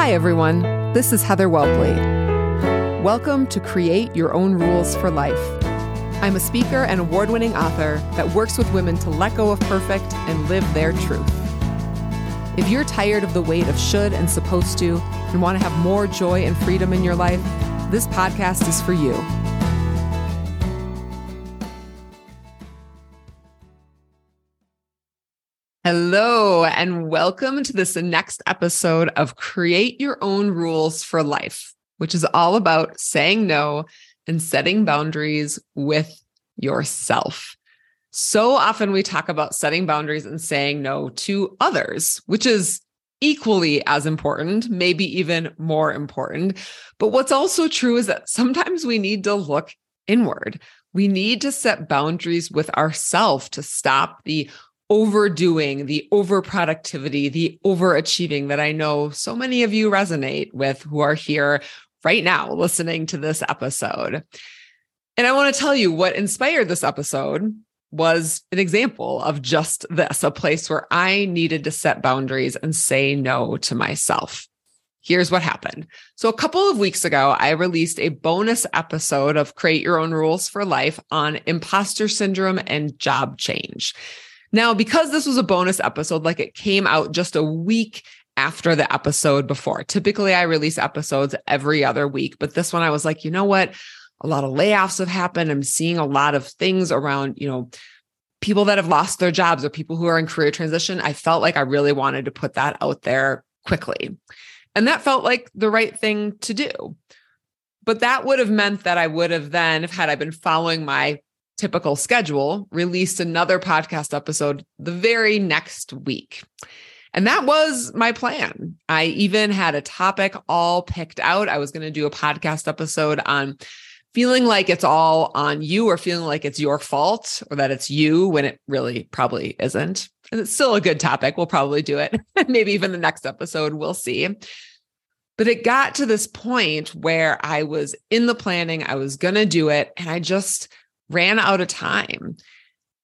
Hi, everyone. This is Heather Whelpley. Welcome to Create Your Own Rules for Life. I'm a speaker and award winning author that works with women to let go of perfect and live their truth. If you're tired of the weight of should and supposed to and want to have more joy and freedom in your life, this podcast is for you. Hello, and welcome to this next episode of Create Your Own Rules for Life, which is all about saying no and setting boundaries with yourself. So often we talk about setting boundaries and saying no to others, which is equally as important, maybe even more important. But what's also true is that sometimes we need to look inward. We need to set boundaries with ourselves to stop the overdoing, the overproductivity, the overachieving that I know so many of you resonate with who are here right now listening to this episode. And I want to tell you what inspired this episode was an example of just this a place where I needed to set boundaries and say no to myself. Here's what happened. So, a couple of weeks ago, I released a bonus episode of Create Your Own Rules for Life on imposter syndrome and job change. Now, because this was a bonus episode, like it came out just a week after the episode before. Typically, I release episodes every other week, but this one I was like, you know what? A lot of layoffs have happened. I'm seeing a lot of things around, you know, people that have lost their jobs or people who are in career transition. I felt like I really wanted to put that out there quickly. And that felt like the right thing to do. But that would have meant that I would have then, had I been following my typical schedule, released another podcast episode the very next week. And that was my plan. I even had a topic all picked out. I was going to do a podcast episode on feeling like it's all on you or feeling like it's your fault or that it's you when it really probably isn't. And it's still a good topic. We'll probably do it. Maybe even the next episode, we'll see. But it got to this point where I was in the planning, I was going to do it. And I just, ran out of time.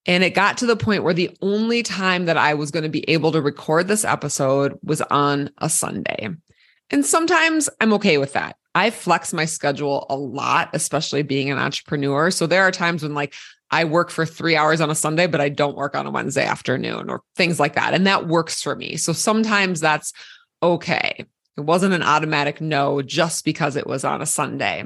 And it got to the point where the only time that I was going to be able to record this episode was on a Sunday. And sometimes I'm okay with that. I flex my schedule a lot, especially being an entrepreneur. So there are times when, like, I work for three hours on a Sunday, but I don't work on a Wednesday afternoon or things like that. And that works for me. So sometimes that's okay. It wasn't an automatic no just because it was on a Sunday.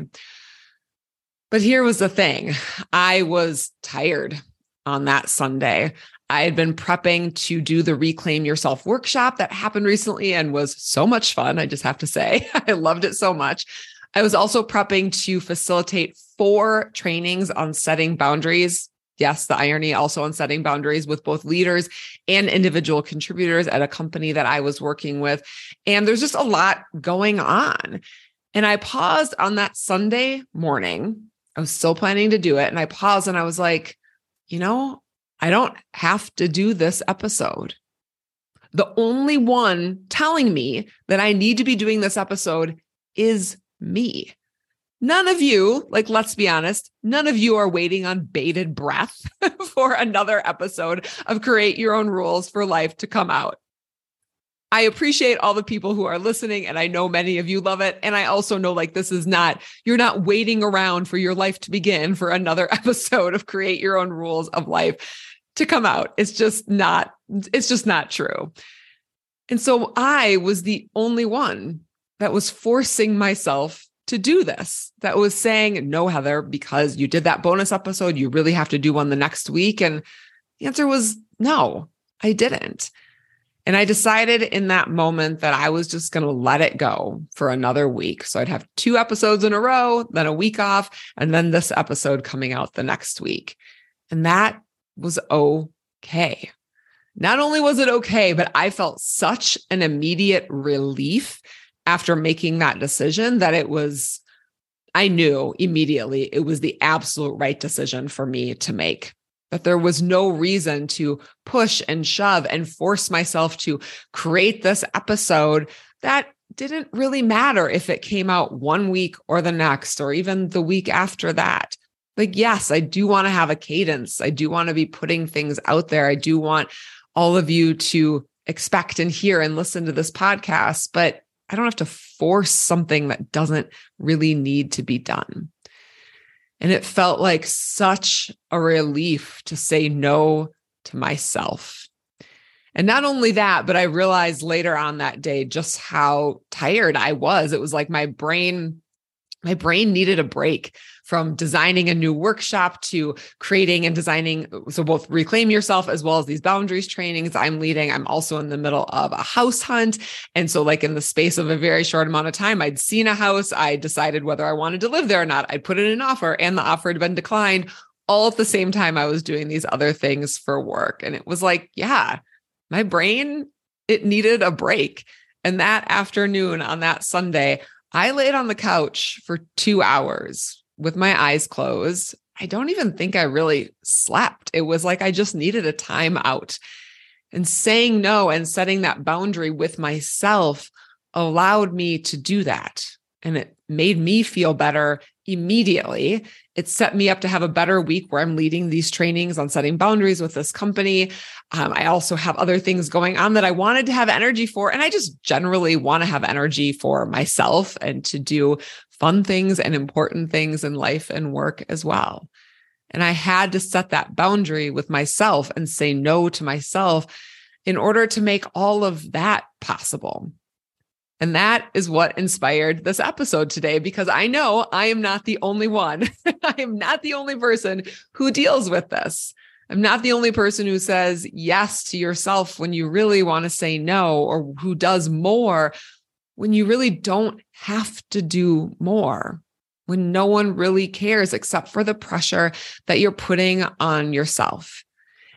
But here was the thing I was tired on that Sunday. I had been prepping to do the Reclaim Yourself workshop that happened recently and was so much fun. I just have to say, I loved it so much. I was also prepping to facilitate four trainings on setting boundaries. Yes, the irony also on setting boundaries with both leaders and individual contributors at a company that I was working with. And there's just a lot going on. And I paused on that Sunday morning I was still planning to do it. And I paused and I was like, you know, I don't have to do this episode. The only one telling me that I need to be doing this episode is me. None of you, like, let's be honest, none of you are waiting on bated breath for another episode of Create Your Own Rules for Life to come out. I appreciate all the people who are listening, and I know many of you love it. And I also know like this is not, you're not waiting around for your life to begin for another episode of Create Your Own Rules of Life to come out. It's just not, it's just not true. And so I was the only one that was forcing myself to do this, that was saying, no, Heather, because you did that bonus episode, you really have to do one the next week. And the answer was no, I didn't. And I decided in that moment that I was just going to let it go for another week. So I'd have two episodes in a row, then a week off, and then this episode coming out the next week. And that was okay. Not only was it okay, but I felt such an immediate relief after making that decision that it was, I knew immediately it was the absolute right decision for me to make that there was no reason to push and shove and force myself to create this episode that didn't really matter if it came out one week or the next or even the week after that. Like, yes, I do want to have a cadence. I do want to be putting things out there. I do want all of you to expect and hear and listen to this podcast, but I don't have to force something that doesn't really need to be done. And it felt like such a relief to say no to myself. And not only that, but I realized later on that day just how tired I was. It was like my brain my brain needed a break from designing a new workshop to creating and designing so both reclaim yourself as well as these boundaries trainings i'm leading. I'm also in the middle of a house hunt. And so like in the space of a very short amount of time i'd seen a house i decided whether i wanted to live there or not. I'd put in an offer and the offer had been declined. All at the same time i was doing these other things for work. And it was like yeah my brain it needed a break. And that afternoon on that sunday I laid on the couch for two hours with my eyes closed. I don't even think I really slept. It was like I just needed a time out. And saying no and setting that boundary with myself allowed me to do that. And it made me feel better immediately. It set me up to have a better week where I'm leading these trainings on setting boundaries with this company. Um, I also have other things going on that I wanted to have energy for. And I just generally want to have energy for myself and to do fun things and important things in life and work as well. And I had to set that boundary with myself and say no to myself in order to make all of that possible. And that is what inspired this episode today because I know I am not the only one. I am not the only person who deals with this. I'm not the only person who says yes to yourself when you really want to say no, or who does more when you really don't have to do more, when no one really cares except for the pressure that you're putting on yourself.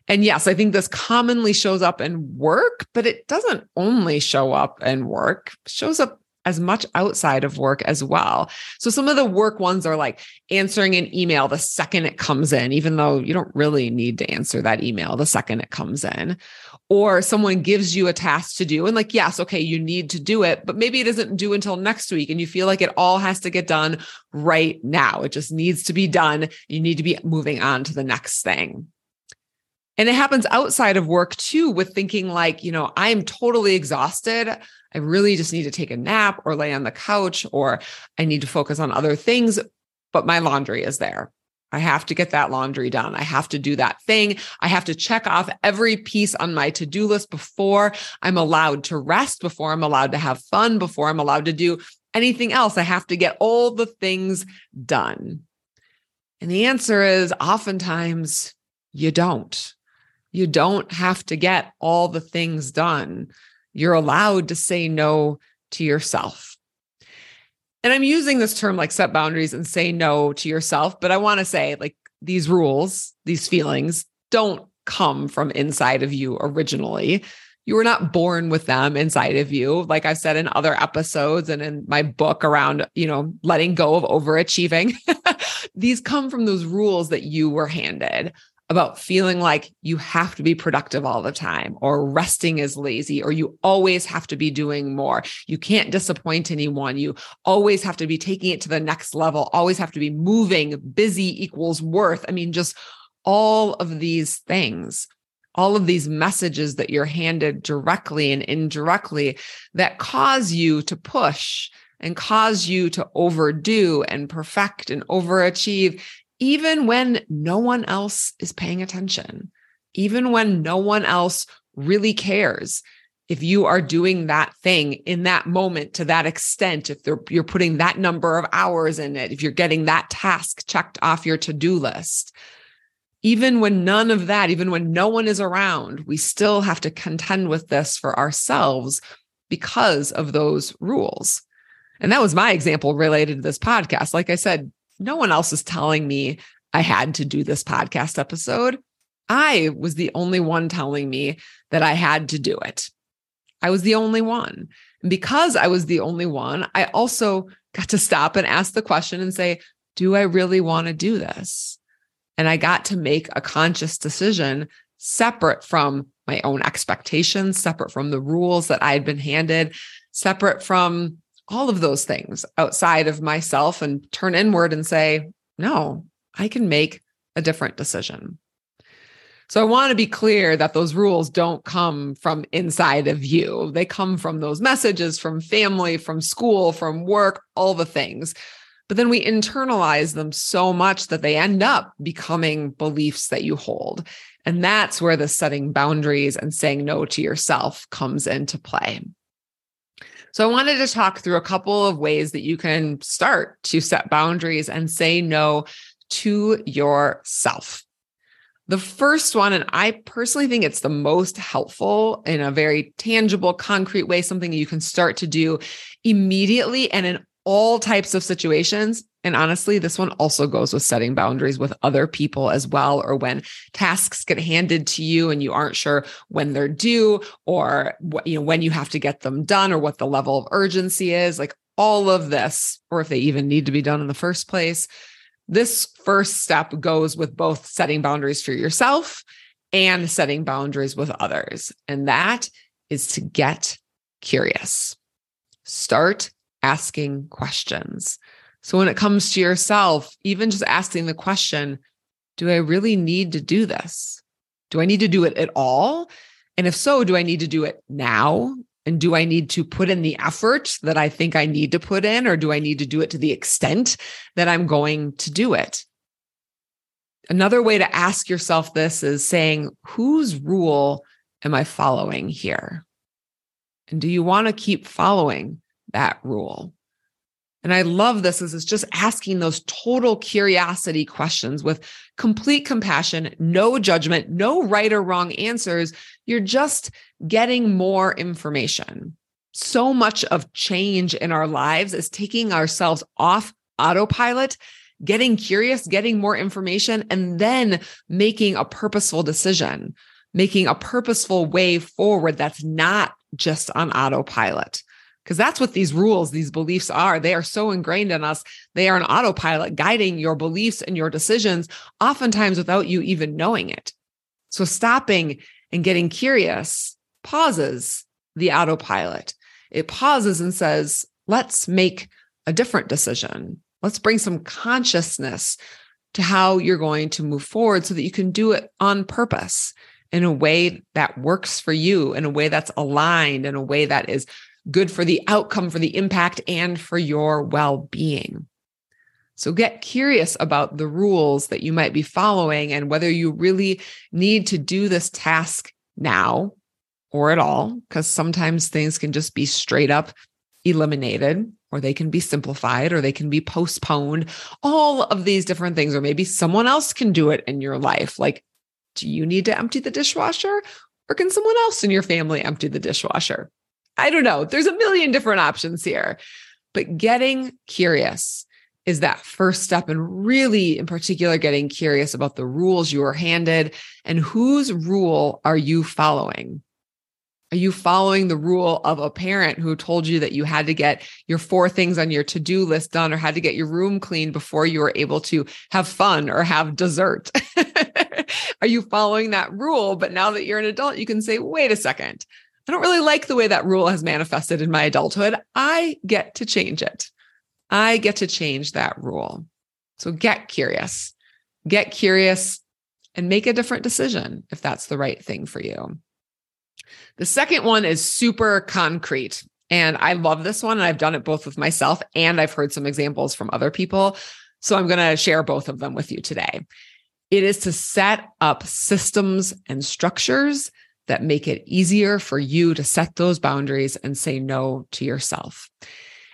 And yes, I think this commonly shows up in work, but it doesn't only show up in work, it shows up as much outside of work as well. So some of the work ones are like answering an email the second it comes in, even though you don't really need to answer that email the second it comes in. Or someone gives you a task to do and like, yes, okay, you need to do it, but maybe it isn't due until next week and you feel like it all has to get done right now. It just needs to be done. You need to be moving on to the next thing. And it happens outside of work too, with thinking like, you know, I'm totally exhausted. I really just need to take a nap or lay on the couch, or I need to focus on other things, but my laundry is there. I have to get that laundry done. I have to do that thing. I have to check off every piece on my to do list before I'm allowed to rest, before I'm allowed to have fun, before I'm allowed to do anything else. I have to get all the things done. And the answer is oftentimes you don't. You don't have to get all the things done. You're allowed to say no to yourself. And I'm using this term like set boundaries and say no to yourself, but I want to say like these rules, these feelings don't come from inside of you originally. You were not born with them inside of you. Like I've said in other episodes and in my book around, you know, letting go of overachieving. these come from those rules that you were handed about feeling like you have to be productive all the time or resting is lazy or you always have to be doing more. You can't disappoint anyone. You always have to be taking it to the next level, always have to be moving. Busy equals worth. I mean, just all of these things. All of these messages that you're handed directly and indirectly that cause you to push and cause you to overdo and perfect and overachieve even when no one else is paying attention, even when no one else really cares. If you are doing that thing in that moment to that extent, if you're putting that number of hours in it, if you're getting that task checked off your to do list, even when none of that, even when no one is around, we still have to contend with this for ourselves because of those rules. And that was my example related to this podcast. Like I said, no one else is telling me I had to do this podcast episode. I was the only one telling me that I had to do it. I was the only one. And because I was the only one, I also got to stop and ask the question and say, Do I really want to do this? And I got to make a conscious decision separate from my own expectations, separate from the rules that I had been handed, separate from all of those things outside of myself and turn inward and say, no, I can make a different decision. So I want to be clear that those rules don't come from inside of you. They come from those messages from family, from school, from work, all the things. But then we internalize them so much that they end up becoming beliefs that you hold. And that's where the setting boundaries and saying no to yourself comes into play. So I wanted to talk through a couple of ways that you can start to set boundaries and say no to yourself. The first one, and I personally think it's the most helpful in a very tangible, concrete way, something you can start to do immediately and in all types of situations. And honestly, this one also goes with setting boundaries with other people as well, or when tasks get handed to you and you aren't sure when they're due or what, you know, when you have to get them done or what the level of urgency is, like all of this, or if they even need to be done in the first place this first step goes with both setting boundaries for yourself and setting boundaries with others. And that is to get curious. Start asking questions. So when it comes to yourself, even just asking the question, do I really need to do this? Do I need to do it at all? And if so, do I need to do it now and do I need to put in the effort that I think I need to put in, or do I need to do it to the extent that I'm going to do it? Another way to ask yourself this is saying, whose rule am I following here? And do you want to keep following that rule? And I love this is it's just asking those total curiosity questions with complete compassion, no judgment, no right or wrong answers. You're just getting more information. So much of change in our lives is taking ourselves off autopilot, getting curious, getting more information, and then making a purposeful decision, making a purposeful way forward that's not just on autopilot because that's what these rules, these beliefs are. They are so ingrained in us. They are an autopilot guiding your beliefs and your decisions, oftentimes without you even knowing it. So stopping and getting curious pauses the autopilot. It pauses and says, let's make a different decision. Let's bring some consciousness to how you're going to move forward so that you can do it on purpose in a way that works for you, in a way that's aligned, in a way that is good for the outcome, for the impact, and for your well being. So get curious about the rules that you might be following and whether you really need to do this task now or at all, because sometimes things can just be straight up eliminated or they can be simplified or they can be postponed. All of these different things, or maybe someone else can do it in your life. Like, do you need to empty the dishwasher or can someone else in your family empty the dishwasher? I don't know. There's a million different options here. But getting curious is that first step. And really, in particular, getting curious about the rules you are handed and whose rule are you following? Are you following the rule of a parent who told you that you had to get your four things on your to do list done or had to get your room cleaned before you were able to have fun or have dessert? are you following that rule? But now that you're an adult, you can say, wait a second. I don't really like the way that rule has manifested in my adulthood. I get to change it. I get to change that rule. So get curious, get curious and make a different decision if that's the right thing for you. The second one is super concrete. And I love this one. And I've done it both with myself and I've heard some examples from other people. So I'm going to share both of them with you today. It is to set up systems and structures that make it easier for you to set those boundaries and say no to yourself.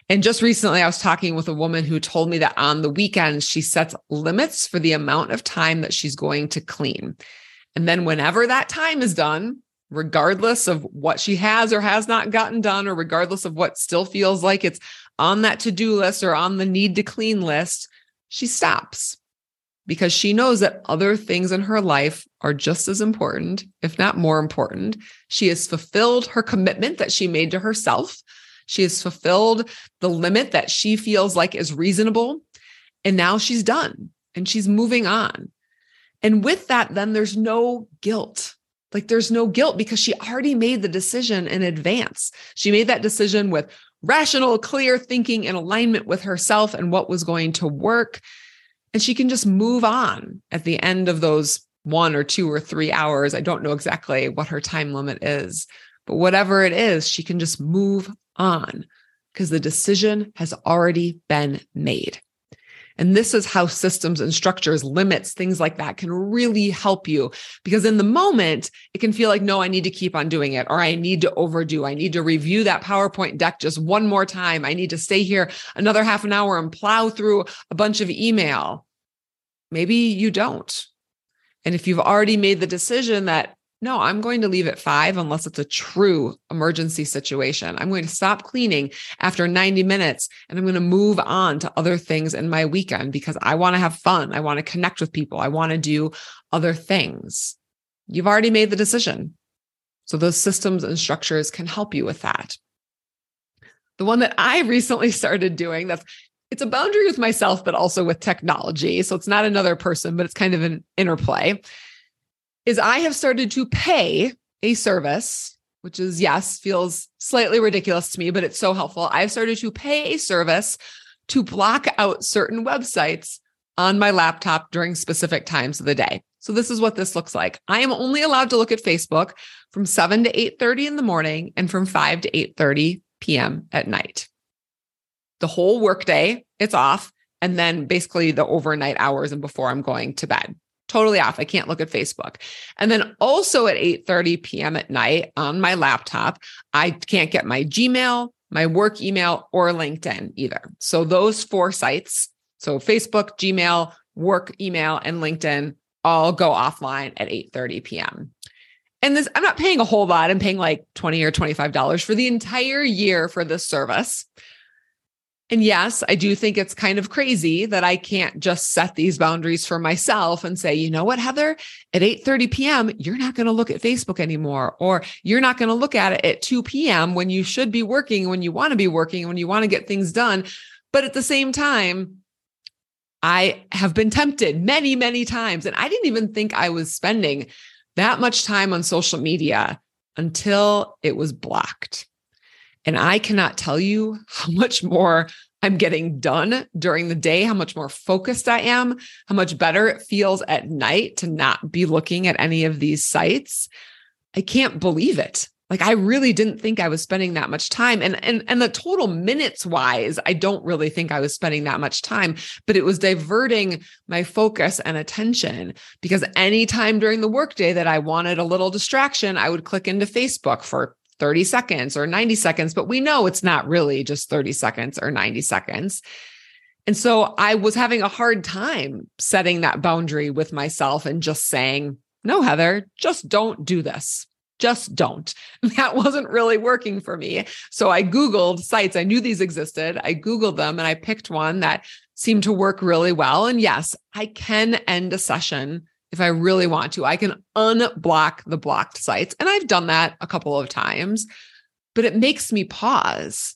And just recently, I was talking with a woman who told me that on the weekends, she sets limits for the amount of time that she's going to clean. And then, whenever that time is done, regardless of what she has or has not gotten done, or regardless of what still feels like it's on that to do list or on the need to clean list, she stops because she knows that other things in her life are just as important, if not more important. She has fulfilled her commitment that she made to herself. She has fulfilled the limit that she feels like is reasonable. And now she's done and she's moving on. And with that, then there's no guilt. Like there's no guilt because she already made the decision in advance. She made that decision with rational, clear thinking in alignment with herself and what was going to work. And she can just move on at the end of those one or two or three hours. I don't know exactly what her time limit is, but whatever it is, she can just move on because the decision has already been made. And this is how systems and structures, limits, things like that can really help you. Because in the moment, it can feel like, no, I need to keep on doing it, or I need to overdo. I need to review that PowerPoint deck just one more time. I need to stay here another half an hour and plow through a bunch of email. Maybe you don't. And if you've already made the decision that no, I'm going to leave at five unless it's a true emergency situation. I'm going to stop cleaning after 90 minutes and I'm going to move on to other things in my weekend because I want to have fun. I want to connect with people. I want to do other things. You've already made the decision. So those systems and structures can help you with that. The one that I recently started doing that's it's a boundary with myself, but also with technology. So it's not another person, but it's kind of an interplay is I have started to pay a service, which is, yes, feels slightly ridiculous to me, but it's so helpful. I've started to pay a service to block out certain websites on my laptop during specific times of the day. So this is what this looks like. I am only allowed to look at Facebook from 7 to 8:30 in the morning and from 5 to 8:30 p.m. at night. The whole workday, it's off, and then basically the overnight hours and before I'm going to bed totally off. I can't look at Facebook. And then also at 8:30 p.m. at night on my laptop, I can't get my Gmail, my work email or LinkedIn either. So those four sites, so Facebook, Gmail, work email and LinkedIn all go offline at 8:30 p.m. And this I'm not paying a whole lot. I'm paying like 20 or 25 dollars for the entire year for this service. And yes, I do think it's kind of crazy that I can't just set these boundaries for myself and say, you know what, Heather, at 8:30 p.m., you're not going to look at Facebook anymore, or you're not going to look at it at 2 p.m. when you should be working, when you want to be working, when you want to get things done. But at the same time, I have been tempted many, many times. And I didn't even think I was spending that much time on social media until it was blocked. And I cannot tell you how much more I'm getting done during the day, how much more focused I am, how much better it feels at night to not be looking at any of these sites. I can't believe it. Like I really didn't think I was spending that much time and and and the total minutes wise I don't really think I was spending that much time but it was diverting my focus and attention because anytime during the workday that I wanted a little distraction I would click into Facebook for 30 seconds or 90 seconds, but we know it's not really just 30 seconds or 90 seconds. And so I was having a hard time setting that boundary with myself and just saying, no, Heather, just don't do this. Just don't. That wasn't really working for me. So I Googled sites. I knew these existed. I Googled them and I picked one that seemed to work really well. And yes, I can end a session if I really want to. I can unblock the blocked sites. And I've done that a couple of times, but it makes me pause.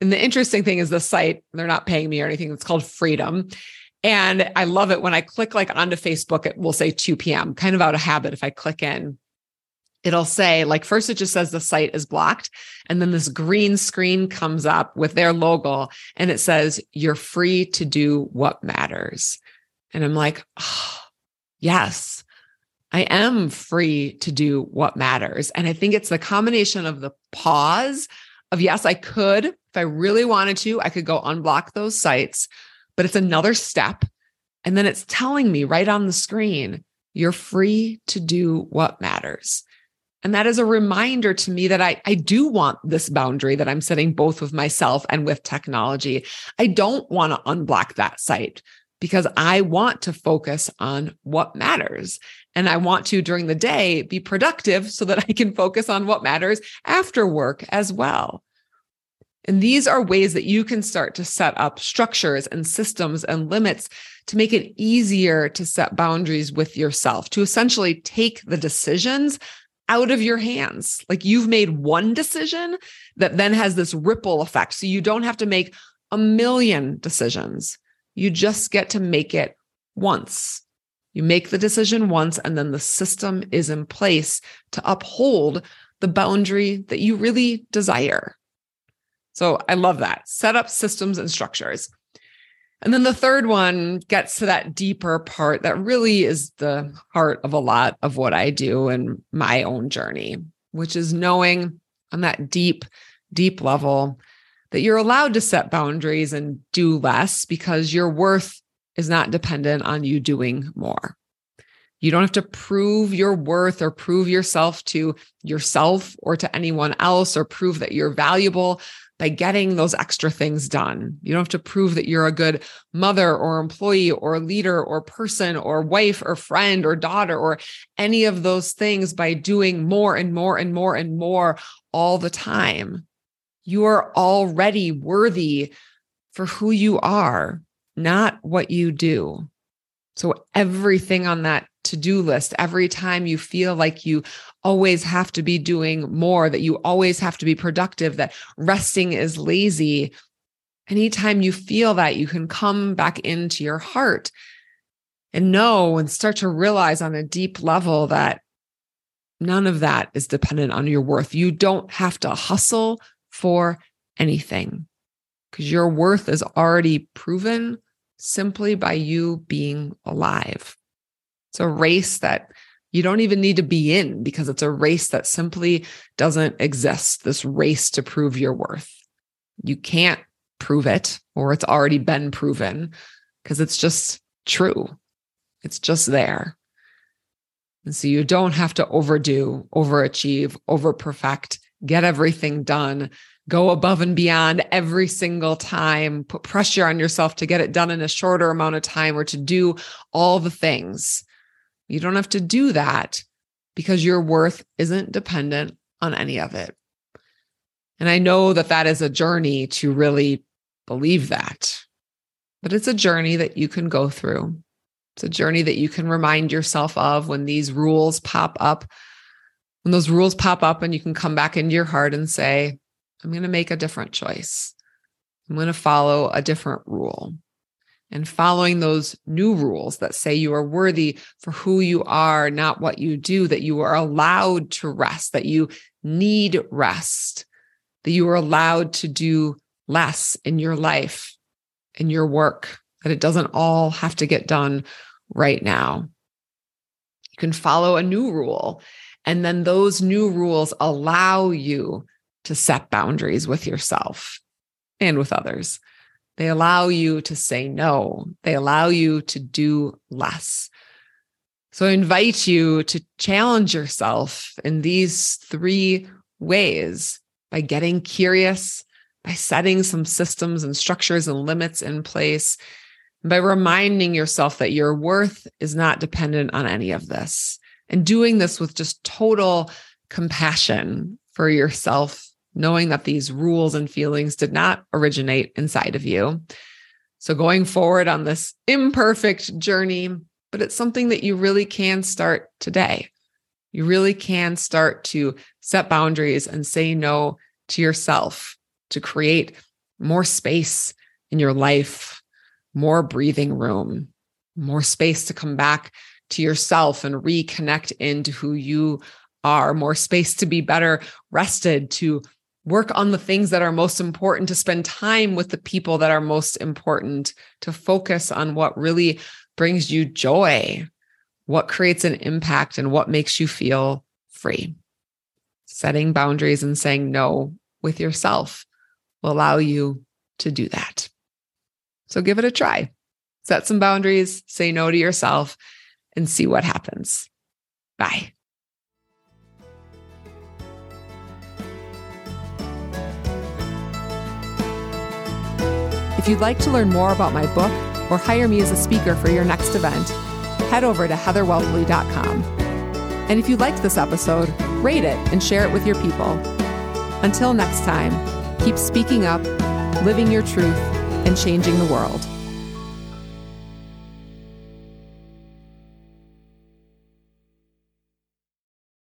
And the interesting thing is the site, they're not paying me or anything. It's called Freedom. And I love it when I click like onto Facebook, it will say 2 p.m. kind of out of habit. If I click in, it'll say like first it just says the site is blocked and then this green screen comes up with their logo and it says you're free to do what matters and i'm like oh, yes, I am free to do what matters. And I think it's the combination of the pause of, yes, I could, if I really wanted to, I could go unblock those sites, but it's another step. And then it's telling me right on the screen, you're free to do what matters. And that is a reminder to me that I, I do want this boundary that I'm setting both with myself and with technology. I don't want to unblock that site because I want to focus on what matters. And I want to, during the day, be productive so that I can focus on what matters after work as well. And these are ways that you can start to set up structures and systems and limits to make it easier to set boundaries with yourself, to essentially take the decisions out of your hands. Like you've made one decision that then has this ripple effect. So you don't have to make a million decisions. You just get to make it once. You make the decision once, and then the system is in place to uphold the boundary that you really desire. So I love that. Set up systems and structures. And then the third one gets to that deeper part that really is the heart of a lot of what I do in my own journey, which is knowing on that deep, deep level that you're allowed to set boundaries and do less because your worth is not dependent on you doing more. You don't have to prove your worth or prove yourself to yourself or to anyone else or prove that you're valuable by getting those extra things done. You don't have to prove that you're a good mother or employee or leader or person or wife or friend or daughter or any of those things by doing more and more and more and more all the time. You are already worthy for who you are, not what you do. So everything on that to do list every time you feel like you always have to be doing more, that you always have to be productive, that resting is lazy. Anytime you feel that, you can come back into your heart and know and start to realize on a deep level that none of that is dependent on your worth. You don't have to hustle for anything because your worth is already proven simply by you being alive. It's a race that you don't even need to be in because it's a race that simply doesn't exist. This race to prove your worth. You can't prove it, or it's already been proven because it's just true. It's just there. And so you don't have to overdo, overachieve, overperfect, get everything done, go above and beyond every single time, put pressure on yourself to get it done in a shorter amount of time or to do all the things. You don't have to do that because your worth isn't dependent on any of it. And I know that that is a journey to really believe that, but it's a journey that you can go through. It's a journey that you can remind yourself of when these rules pop up. When those rules pop up, and you can come back into your heart and say, I'm going to make a different choice. I'm going to follow a different rule and following those new rules that say you are worthy for who you are, not what you do, that you are allowed to rest, that you need rest, that you are allowed to do less in your life, in your work, that it doesn't all have to get done right now. You can follow a new rule, and then those new rules allow you to set boundaries with yourself and with others. They allow you to say no. They allow you to do less. So I invite you to challenge yourself in these three ways by getting curious, by setting some systems and structures and limits in place, by reminding yourself that your worth is not dependent on any of this, and doing this with just total compassion for yourself knowing that these rules and feelings did not originate inside of you. So, going forward on this imperfect journey, but it's something that you really can start today. You really can start to set boundaries and say no to yourself to create more space in your life, more breathing room, more space to come back to yourself and reconnect into who you are, more space to be better rested, to work on the things that are most important, to spend time with the people that are most important, to focus on what really brings you joy, what creates an impact, and what makes you feel free. Setting boundaries and saying no with yourself will allow you to do that. So give it a try. Set some boundaries, say no to yourself, and see what happens. Bye. If you'd like to learn more about my book or hire me as a speaker for your next event, head over to heatherwhelpley.com. And if you liked this episode, rate it and share it with your people. Until next time, keep speaking up, living your truth, and changing the world.